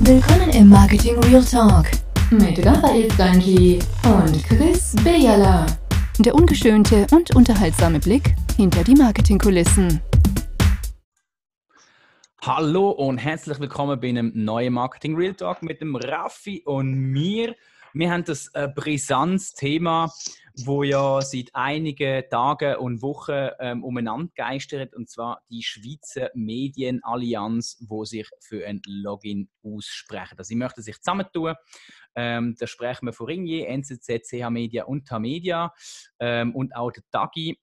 Willkommen im Marketing Real Talk mit Raphael Stanji und Chris Bejala. Der ungeschönte und unterhaltsame Blick hinter die Marketingkulissen. Hallo und herzlich willkommen bei einem neuen Marketing Real Talk mit dem Raffi und mir. Wir haben das äh, Brisanz-Thema, wo ja seit einigen Tagen und Wochen ähm, umeinander geistert, und zwar die Schweizer Medienallianz, wo sich für ein Login aussprechen. Also, sie möchten sich zusammentun. Ähm, da sprechen wir von Ringier, NZZ, CH Media und Tamedia ähm, und auch der Tagi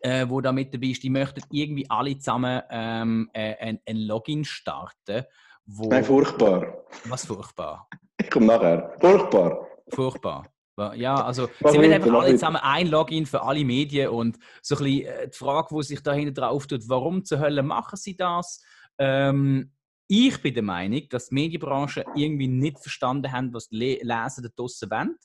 äh, wo da mit dabei ist, die möchten irgendwie alle zusammen ähm, äh, ein, ein, Login starten. Wo... Nein, furchtbar. Was furchtbar? Ich komme nachher. Furchtbar. Furchtbar. Ja, also sie wollen einfach alle zusammen ein Login für alle Medien und so ein bisschen äh, die Frage, die sich dahinter drauf tut, warum zur Hölle machen sie das? Ähm, ich bin der Meinung, dass die Medienbranche irgendwie nicht verstanden haben, was die Leser da draussen wollen.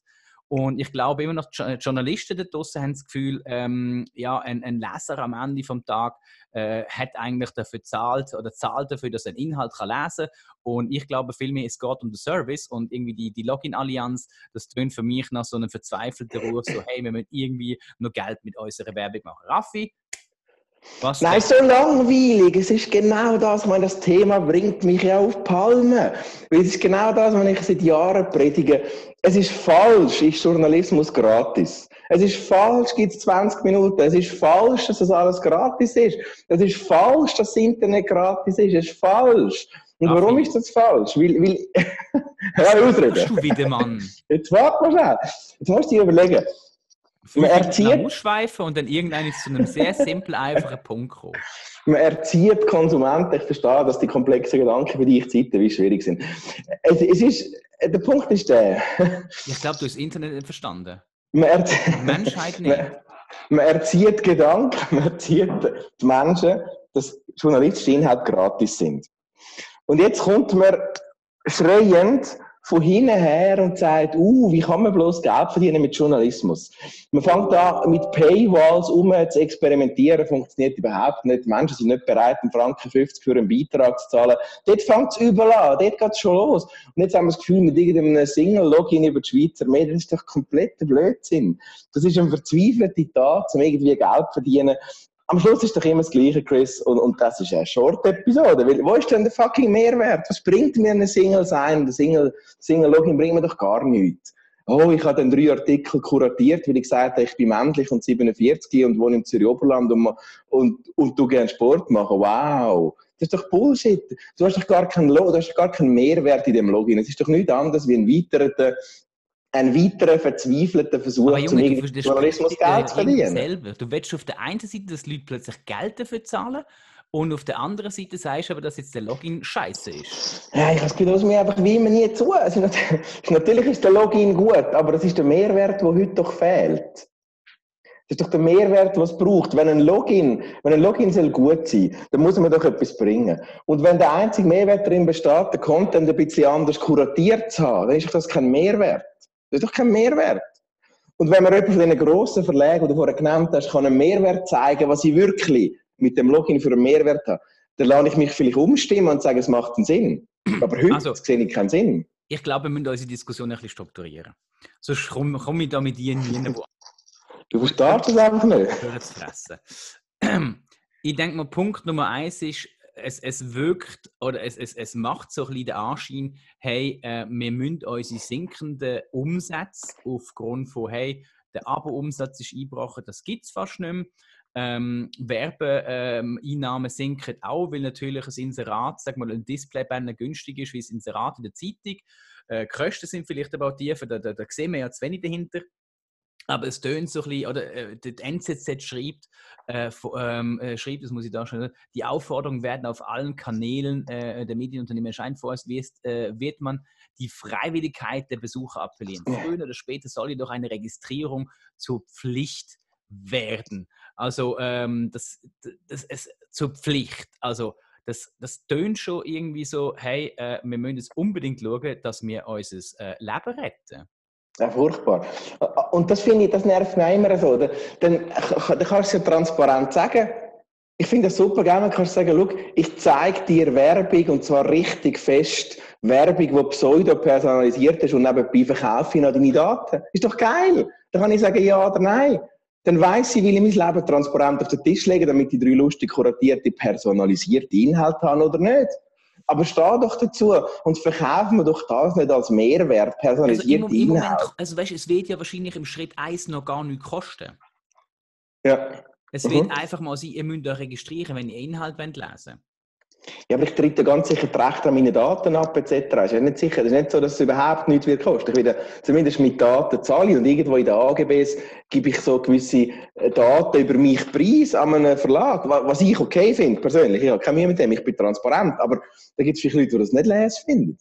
Und ich glaube immer noch, die Journalisten da draussen haben das Gefühl, ähm, ja, ein, ein, Leser am Ende des Tages äh, hat eigentlich dafür zahlt oder zahlt dafür, dass er einen Inhalt kann lesen kann. Und ich glaube vielmehr, es geht um den Service und irgendwie die, die Login-Allianz, das tönt für mich nach so einem verzweifelten Ruf, so hey, wir müssen irgendwie noch Geld mit unserer Werbung machen. Raffi, was Nein, so langweilig. Es ist genau das, ich meine, das Thema bringt mich ja auf Palme. Weil es ist genau das, was ich seit Jahren predige. Es ist falsch, ist Journalismus gratis. Es ist falsch, gibt es 20 Minuten. Es ist falsch, dass das alles gratis ist. Es ist falsch, dass das Internet gratis ist. Es ist falsch. Und warum ist das falsch? Weil, weil ja, ausreden. du wieder, Mann? Jetzt warte mal schnell. Jetzt musst du dir überlegen. Man erzieht, ausschweifen und dann irgendein zu einem sehr simpel einfachen Punkt kommen. Man erzieht Konsumenten, ich verstehe, dass die komplexen Gedanken für dich Zeiten wie schwierig sind. Es, es ist, der Punkt ist der. ich glaube, du hast das Internet nicht verstanden. Man Menschheit nicht. Man, man erzieht Gedanken, man erzieht die Menschen, dass journalistische Inhalte gratis sind. Und jetzt kommt man schreiend von hinten her und sagt, uh, wie kann man bloß Geld verdienen mit Journalismus? Man fängt an mit Paywalls um zu experimentieren, funktioniert überhaupt nicht. Die Menschen sind nicht bereit, einen Franken 50 für einen Beitrag zu zahlen. Dort fängt es überall an, dort geht es schon los. Und jetzt haben wir das Gefühl, mit irgendeinem Single-Login über die Schweizer Medien, das ist doch kompletter Blödsinn. Das ist eine verzweifelte Tat, um irgendwie Geld zu verdienen am Schluss ist doch immer das Gleiche, Chris, und, und das ist eine Short-Episode. Wo ist denn der fucking Mehrwert? Was bringt mir eine Single sein? Der Single, Single-Login bringt mir doch gar nichts. Oh, ich habe dann drei Artikel kuratiert, weil ich gesagt habe, ich bin männlich und 47 und wohne im Zürich-Oberland und, und, und du gerne Sport machen. Wow! Das ist doch Bullshit. Du hast doch gar keinen, du hast gar keinen Mehrwert in dem Login. Es ist doch nichts anderes wie ein weiterer ein weiterer verzweifelter Versuch, Aber Junge, zum Journalismus Geld zu verdienen. Selber. Du willst auf der einen Seite, dass Leute plötzlich Geld dafür zahlen und auf der anderen Seite sagst du aber, dass jetzt der Login scheiße ist. Ja, ich habe das Gefühl, mir einfach wie immer nie zu. Also, natürlich ist der Login gut, aber das ist der Mehrwert, der heute doch fehlt. Das ist doch der Mehrwert, was es braucht. Wenn ein Login, wenn ein Login soll gut sein, dann muss man doch etwas bringen. Und wenn der einzige Mehrwert darin besteht, den Content ein bisschen anders kuratiert zu haben, dann ist doch das kein Mehrwert. Das ist doch kein Mehrwert. Und wenn man jemand von diesen grossen Verlagen, die du vorher genannt hast, kann einen Mehrwert zeigen, was ich wirklich mit dem Login für einen Mehrwert habe, dann lasse ich mich vielleicht umstimmen und sage, es macht einen Sinn. Aber heute also, sehe ich keinen Sinn. Ich glaube, wir müssen unsere Diskussion ein bisschen strukturieren. Sonst komme komm ich da mit dir nie wo. Du es einfach nicht. Zu fressen. Ich denke mal, Punkt Nummer eins ist, es, es wirkt oder es, es, es macht so ein bisschen den Anschein, hey, äh, wir müssen unsere sinkenden Umsätze aufgrund von, hey, der Abo-Umsatz ist eingebrochen, das gibt es fast nicht mehr. Ähm, Werbeeinnahmen ähm, sinken auch, weil natürlich ein Inserat, sag mal, ein Displaybanner günstig ist wie ein Inserat in der Zeitung. Äh, Kosten sind vielleicht aber auch tiefer, da, da, da sehen wir ja zu wenig dahinter. Aber es tönt so ein bisschen, oder äh, die NZZ schreibt, äh, ähm, äh, schrieb, das muss ich da schon, die Aufforderungen werden auf allen Kanälen äh, der Medienunternehmen erscheinen. Vorerst wird, äh, wird man die Freiwilligkeit der Besucher appellieren. Früher oder später soll jedoch eine Registrierung zur Pflicht werden. Also ähm, das, das, das zur Pflicht. Also das, das tönt schon irgendwie so, hey, äh, wir müssen jetzt unbedingt schauen, dass wir unser äh, Leben retten. Ja, furchtbar. Und das finde ich, das nervt mich immer so. Dann, dann kannst du ja transparent sagen. Ich finde das super, gerne kannst du sagen, schau, ich zeige dir Werbung und zwar richtig fest, Werbung, die pseudo-personalisiert ist und nebenbei verkaufe ich noch deine Daten. Ist doch geil. Dann kann ich sagen ja oder nein. Dann weiss ich, will ich mein Leben transparent auf den Tisch legen, damit ich drei lustig kuratierte, personalisierte Inhalte habe oder nicht. Aber steh doch dazu und verkaufen wir doch das nicht als Mehrwert, personalisierte also im, im Inhalte. Moment, also weißt, es wird ja wahrscheinlich im Schritt 1 noch gar nichts kosten. Ja. Es mhm. wird einfach mal sein, ihr müsst euch registrieren, wenn ihr Inhalt lesen wollt. Ja, aber ich trete ganz sicher das Recht an meine Daten ab, etc. ist nicht sicher. Es ist nicht so, dass es überhaupt nichts wird kosten. Ich will zumindest mit Daten zahlen und irgendwo in den AGBs gebe ich so gewisse äh, Daten über mich preis an einen Verlag, was ich okay finde, persönlich. Ich habe keine Mühe mit dem, ich bin transparent, aber da gibt es vielleicht Leute, die das nicht lesen finden.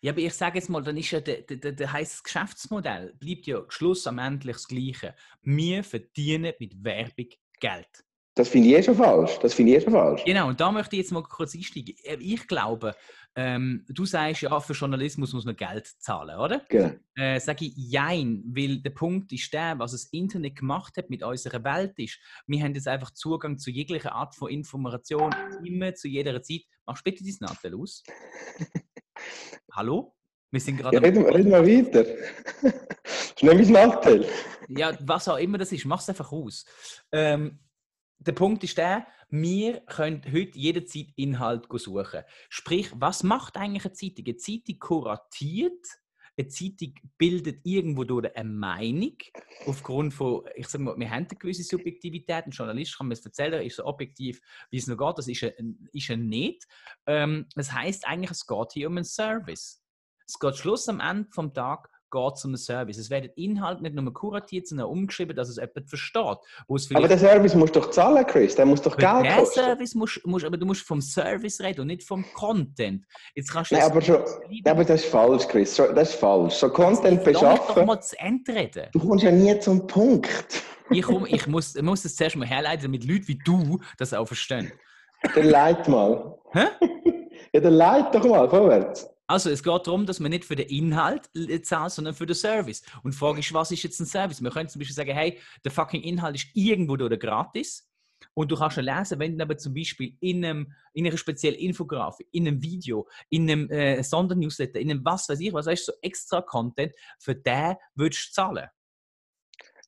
Ja, aber ich sage jetzt mal, dann ist ja der, der, der heisst Geschäftsmodell, bleibt ja schlussendlich das Gleiche. Wir verdienen mit Werbung Geld. Das finde ich eh schon falsch. Das finde ich eh schon falsch. Genau, und da möchte ich jetzt mal kurz einsteigen. Äh, ich glaube, ähm, du sagst ja, für Journalismus muss man Geld zahlen, oder? Genau. Äh, Sage ich Jein, weil der Punkt ist der, was das Internet gemacht hat mit unserer Welt ist, wir haben jetzt einfach Zugang zu jeglicher Art von Information, immer zu jeder Zeit. Machst bitte dein Nattel aus? Hallo? Wir sind gerade. Ja, reden, reden wir weiter. Schnell mein Nattel. Ja, was auch immer das ist, mach es einfach aus. Ähm, der Punkt ist der, wir können heute jederzeit Inhalt suchen. Sprich, was macht eigentlich eine Zeitung? Eine Zeitung kuratiert, eine Zeitung bildet irgendwo durch eine Meinung, aufgrund von, ich sage mal, wir haben eine gewisse Subjektivität, ein Journalist kann mir das erzählen, ist so objektiv, wie es noch geht, das ist er, ist er nicht. Ähm, das heißt eigentlich, es geht hier um einen Service. Es geht Schluss am Ende vom Tag geht es um einen Service. Es werden Inhalte nicht nur kuratiert, sondern umgeschrieben, dass es jemand versteht. aber der Service musst du doch zahlen, Chris. Der muss doch Geld der kosten. Service musst, musst, aber du musst vom Service reden und nicht vom Content. Jetzt kannst du Nein, aber, schon, aber das ist falsch, Chris. Das ist falsch. So Content beschaffen... doch mal zu Ende reden. Du kommst ja nie zum Punkt. ich, komm, ich, muss, muss das zuerst mal herleiten, damit Leute wie du das auch verstehen. Dann leit mal. Hä? Ja, dann leit doch mal vorwärts. Also es geht darum, dass man nicht für den Inhalt zahlt, sondern für den Service. Und die Frage ist, was ist jetzt ein Service? Man könnte zum Beispiel sagen, hey, der fucking Inhalt ist irgendwo durch gratis. Und du kannst ihn lesen, wenn du aber zum Beispiel in, einem, in einer speziellen Infografik, in einem Video, in einem äh, Sondernewsletter, in einem was weiß ich, was heißt so extra Content, für den würdest du zahlen.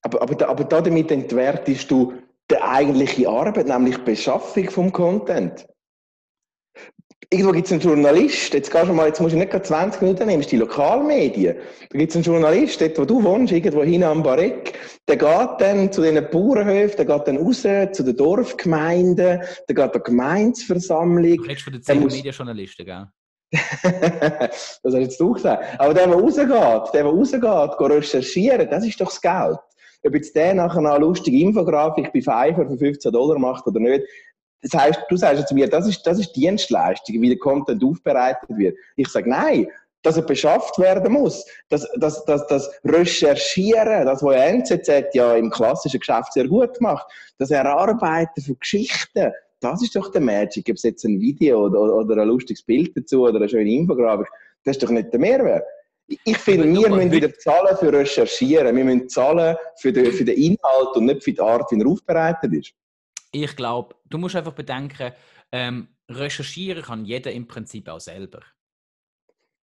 Aber, aber, aber damit entwertest du die eigentliche Arbeit, nämlich die Beschaffung vom Content irgendwo gibt es einen Journalist, jetzt, gehst du mal, jetzt musst du nicht 20 Minuten nehmen, die Lokalmedien. Da gibt es einen Journalist, dort wo du wohnst, irgendwo hin am Barek, der geht dann zu den Bauernhöfen, der geht dann raus zu den Dorfgemeinden, der geht an Gemeinsversammlung. Du redest von den 10 Medienjournalisten, gell? das hast jetzt du gesagt. Aber der, der rausgeht, der, der rausgeht, geht recherchieren, das ist doch das Geld. Ob jetzt der nachher eine lustige Infografik bei Fiverr für 15 Dollar macht oder nicht, das heißt, du sagst zu mir, das ist, das ist Dienstleistung, wie der Content aufbereitet wird. Ich sage, nein, dass er beschafft werden muss. Das, das, das, das Recherchieren, das, was NZZ ja im klassischen Geschäft sehr gut macht, das Erarbeiten von Geschichten, das ist doch der Magic. Ob es jetzt ein Video oder, oder ein lustiges Bild dazu oder eine schöne Infografik, das ist doch nicht der Mehrwert. Ich finde, wir müssen wieder zahlen für Recherchieren. Wir müssen zahlen für den, für den Inhalt und nicht für die Art, wie er aufbereitet ist ich glaube, du musst einfach bedenken, ähm, recherchieren kann jeder im Prinzip auch selber.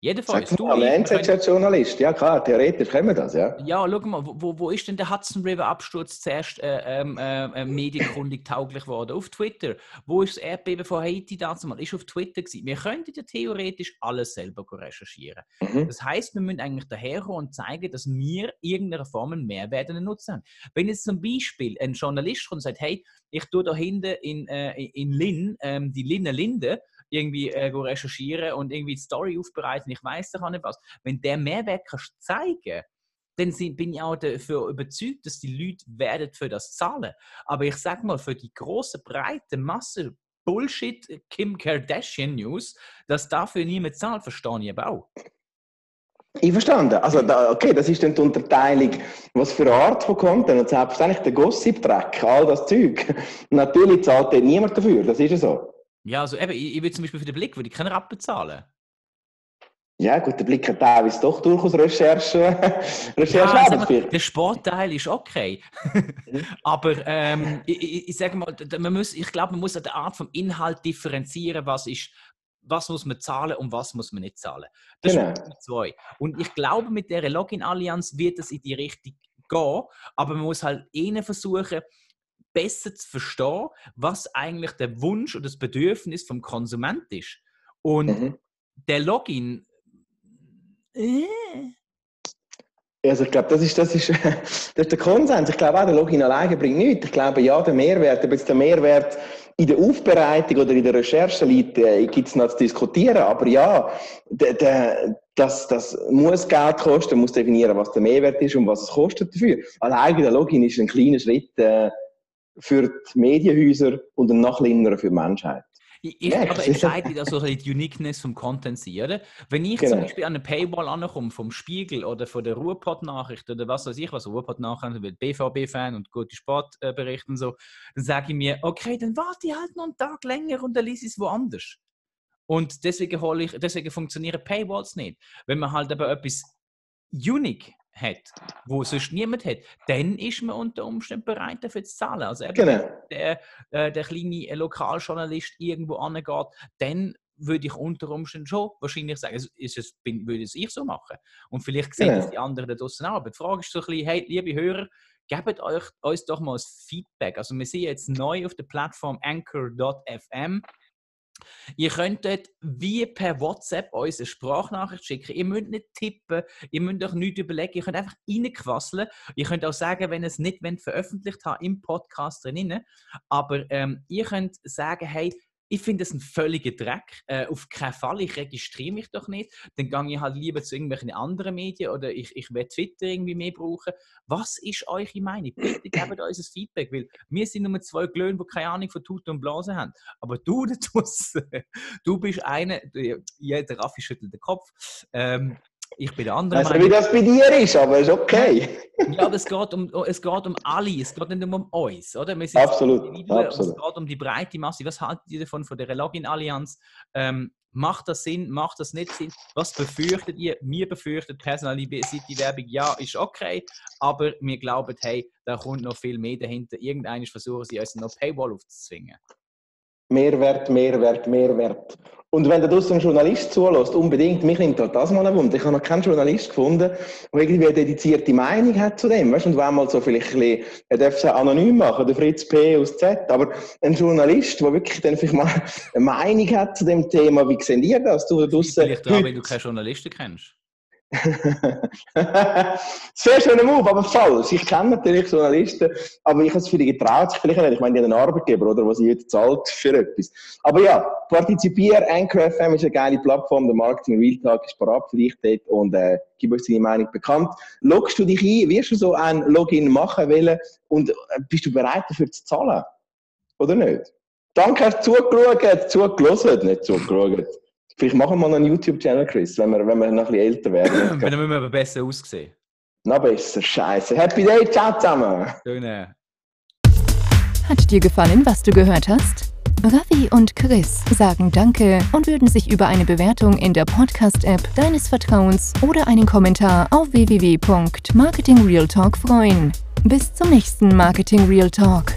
Jedenfalls. Sag mal, Journalist, ja klar, theoretisch können wir das, ja. Ja, schau mal, wo, wo ist denn der Hudson River Absturz zuerst äh, ähm, äh, äh, medienkundig tauglich geworden? Auf Twitter. Wo ist das Erdbeben von Haiti damals? Ist auf Twitter gewesen. Wir könnten ja theoretisch alles selber recherchieren. Mhm. Das heißt, wir müssen eigentlich daherkommen und zeigen, dass wir irgendeiner Form einen Mehrwert nutzen haben. Wenn jetzt zum Beispiel ein Journalist kommt und sagt, hey, ich tue da hinten in, äh, in Linn, ähm, die Linne Linde, irgendwie äh, recherchieren und irgendwie die Story aufbereiten, ich weiß doch auch nicht was. Wenn der Mehrwert kannst zeigen dann bin ich auch dafür überzeugt, dass die Leute werden für das zahlen. Aber ich sag mal, für die große, breite Masse Bullshit Kim Kardashian News, dass dafür niemand zahlt, verstehe ich aber auch. Ich verstanden. Also, da, okay, das ist dann die Unterteilung, was für eine Art von Content. Und selbstverständlich der Gossip-Dreck, all das Zeug. Natürlich zahlt dort niemand dafür, das ist ja so. Ja, also eben, ich, ich würde zum Beispiel für den Blick würde ich keinen Rappen zahlen. Ja, gut, der Blick hat teilweise doch durchaus Recherche. Recherche ja, mal, der Sportteil ist okay. Mhm. Aber ähm, ich, ich, sage mal, man muss, ich glaube, man muss an der Art vom Inhalt differenzieren, was ist was muss man zahlen und was muss man nicht zahlen. Das Genau. ist Punkt zwei. Und ich glaube, mit der Login-Allianz wird es in die Richtung gehen, aber man muss halt ihnen versuchen, besser zu verstehen, was eigentlich der Wunsch und das Bedürfnis vom Konsument ist. Und Mhm. der Login. Äh, Also ich glaube, das ist, das, ist, das ist der Konsens. Ich glaube auch, der Login alleine bringt nichts. Ich glaube, ja, der Mehrwert, ob jetzt der Mehrwert in der Aufbereitung oder in der Recherche liegt, äh, gibt es noch zu diskutieren. Aber ja, der, der, das, das muss Geld kosten, man muss definieren, was der Mehrwert ist und was es kostet dafür. Alleine der Login ist ein kleiner Schritt äh, für die Medienhäuser und ein noch kleinerer für die Menschheit. Ich, ich Ja, glaube, ich- entscheidend auch so ein die Uniqueness vom Content sein, oder? Wenn ich zum Genau. Beispiel an eine Paywall ankomme, vom Spiegel oder von der Ruhrpott-Nachricht oder was weiß ich was, Ruhrpott-Nachricht, wird BVB-Fan und gute Sportberichte und so, dann sage ich mir, okay, dann warte ich halt noch einen Tag länger und dann lese ich es woanders. Und deswegen, hole ich, deswegen funktionieren Paywalls nicht. Wenn man halt aber etwas unique hat, wo sonst niemand hat, dann ist man unter Umständen bereit dafür zu zahlen. Also eben, Genau. der, äh, der kleine äh, Lokaljournalist irgendwo angeht, dann würde ich unter Umständen schon wahrscheinlich sagen, es ist es, bin, würde es ich so machen. Und vielleicht sehen Genau. das die anderen da draußen auch. Aber die Frage ist so ein bisschen, hey, liebe Hörer, gebt euch, uns doch mal das Feedback. Also wir sind jetzt neu auf der Plattform anchor.fm. Ihr könntet wie per WhatsApp uns eine Sprachnachricht schicken. Ihr müsst nicht tippen, ihr müsst euch nichts überlegen, ihr könnt einfach reinquasseln. Ihr könnt auch sagen, wenn ihr es nicht veröffentlicht habt im Podcast drin. Aber ähm, ihr könnt sagen, hey, ich finde das ein völliger Dreck. Äh, auf keinen Fall, ich registriere mich doch nicht. Dann gehe ich halt lieber zu irgendwelchen anderen Medien oder ich, ich will Twitter irgendwie mehr brauchen. Was ist eure Meinung? Bitte gebt uns ein Feedback, weil wir sind nur zwei Glöhn, die keine Ahnung von Tuten und Blasen haben. Aber du, draussen, du bist einer, ja, der Raffi schüttelt den Kopf. Ähm, ich bin der andere. Also wie das bei dir ist, aber ist okay. Ja, aber es geht, um, es geht um alle, es geht nicht nur um uns, oder? Wir sind Absolut, absolut. Es geht um die breite Masse. Was haltet ihr davon, von der Login-Allianz? Ähm, macht das Sinn, macht das nicht Sinn? Was befürchtet ihr? Wir befürchten Personality-Werbung, ja, ist okay, aber wir glauben, hey, da kommt noch viel mehr dahinter. Irgendeines versuchen sie uns noch Paywall aufzuzwingen. Mehrwert, Mehrwert, Mehrwert. Und wenn da draussen ein Journalist zulässt, unbedingt, mich nimmt halt das mal ein Wunder. Ich habe noch keinen Journalist gefunden, der irgendwie eine dedizierte Meinung hat zu dem. Weißt? Und wenn mal so vielleicht ein bisschen, er darf es anonym machen, der Fritz P. aus Z. Aber ein Journalist, der wirklich dann vielleicht mal eine Meinung hat zu dem Thema, wie seht ihr das? Du draussen Vielleicht auch, wenn du keine Journalisten kennst. Sehr schöner Move, aber falsch. Ich kenne natürlich Journalisten, aber ich habe es viele getraut, sich vielleicht nicht. Ich meine, die haben einen Arbeitgeber, oder, was heute zahlt für etwas. Aber ja, partizipier. Anchor FM ist eine geile Plattform. Der Marketing Real Talk ist parat für dich dort und äh, gib uns deine Meinung bekannt. Loggst du dich ein? Wirst du so ein Login machen wollen? Und äh, bist du bereit dafür zu zahlen? Oder nicht? Danke, hast du zugeschaut, zugelassen, nicht zugeschaut. Vielleicht machen wir mal einen YouTube-Channel, Chris, wenn wir, wenn wir noch ein bisschen älter werden. Wenn dann müssen wir aber besser aussehen. Noch besser, scheiße. Happy Day, ciao zusammen. Schöne. Hat dir gefallen, was du gehört hast? Ravi und Chris sagen Danke und würden sich über eine Bewertung in der Podcast-App deines Vertrauens oder einen Kommentar auf www.marketingrealtalk freuen. Bis zum nächsten Marketing Real Talk.